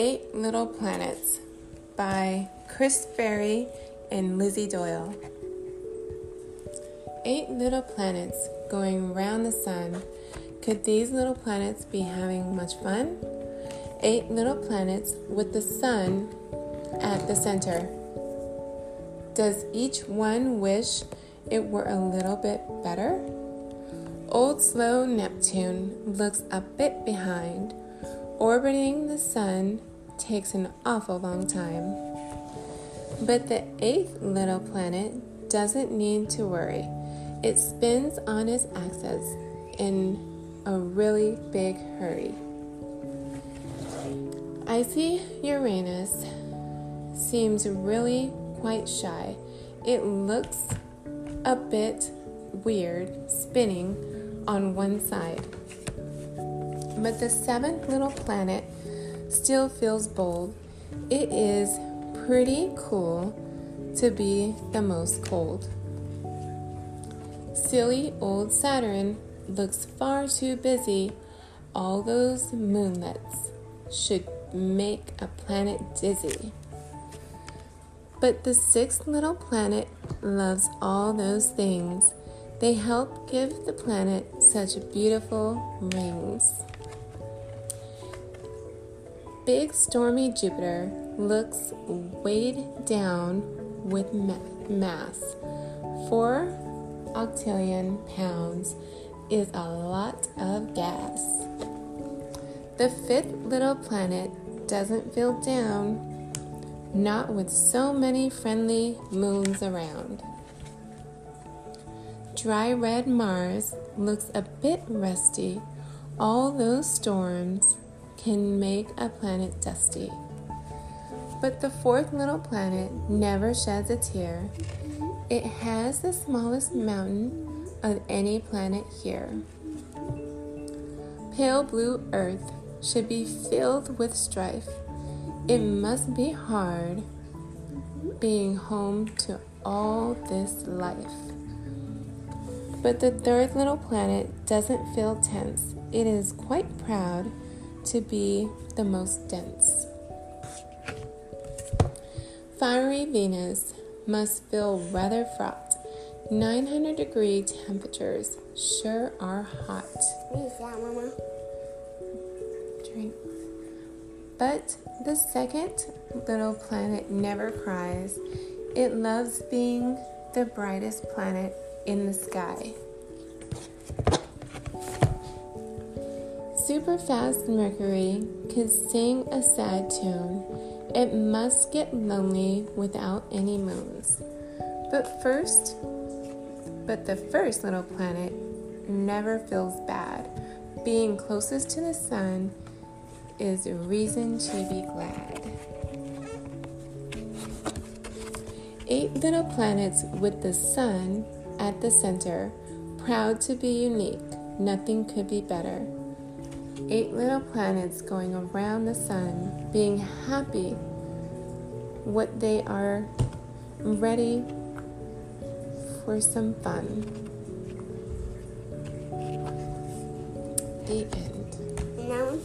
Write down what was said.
Eight Little Planets by Chris Ferrie and Lizzie Doyle. Eight little planets going round the sun. Could these little planets be having much fun? Eight little planets with the sun at the center. Does each one wish it were a little bit better? Old slow Neptune looks a bit behind. Orbiting the sun takes an awful long time. But the eighth little planet doesn't need to worry. It spins on its axis in a really big hurry. Icy Uranus seems really quite shy. It looks a bit weird spinning on one side. But the seventh little planet still feels bold. It is pretty cool to be the most cold. Silly old Saturn looks far too busy. All those moonlets should make a planet dizzy. But the sixth little planet loves all those things. They help give the planet such beautiful rings. Big stormy Jupiter looks weighed down with mass. Four octillion pounds is a lot of gas. The fifth little planet doesn't feel down, not with so many friendly moons around. Dry red Mars looks a bit rusty. All those storms can make a planet dusty. But the fourth little planet never sheds a tear. It has the smallest mountain of any planet here. Pale blue Earth should be filled with strife. It must be hard being home to all this life. But the third little planet doesn't feel tense. It is quite proud to be the most dense. Fiery Venus must feel rather fraught. 900 degree temperatures sure are hot. Mama? Drink. But the second little planet never cries. It loves being the brightest planet in the sky. Super fast Mercury could sing a sad tune. It must get lonely without any moons. But first, but the first little planet never feels bad. Being closest to the sun is a reason to be glad. Eight little planets with the sun at the center, proud to be unique. Nothing could be better eight little planets going around the sun, being happy what they are ready for some fun. The end. No.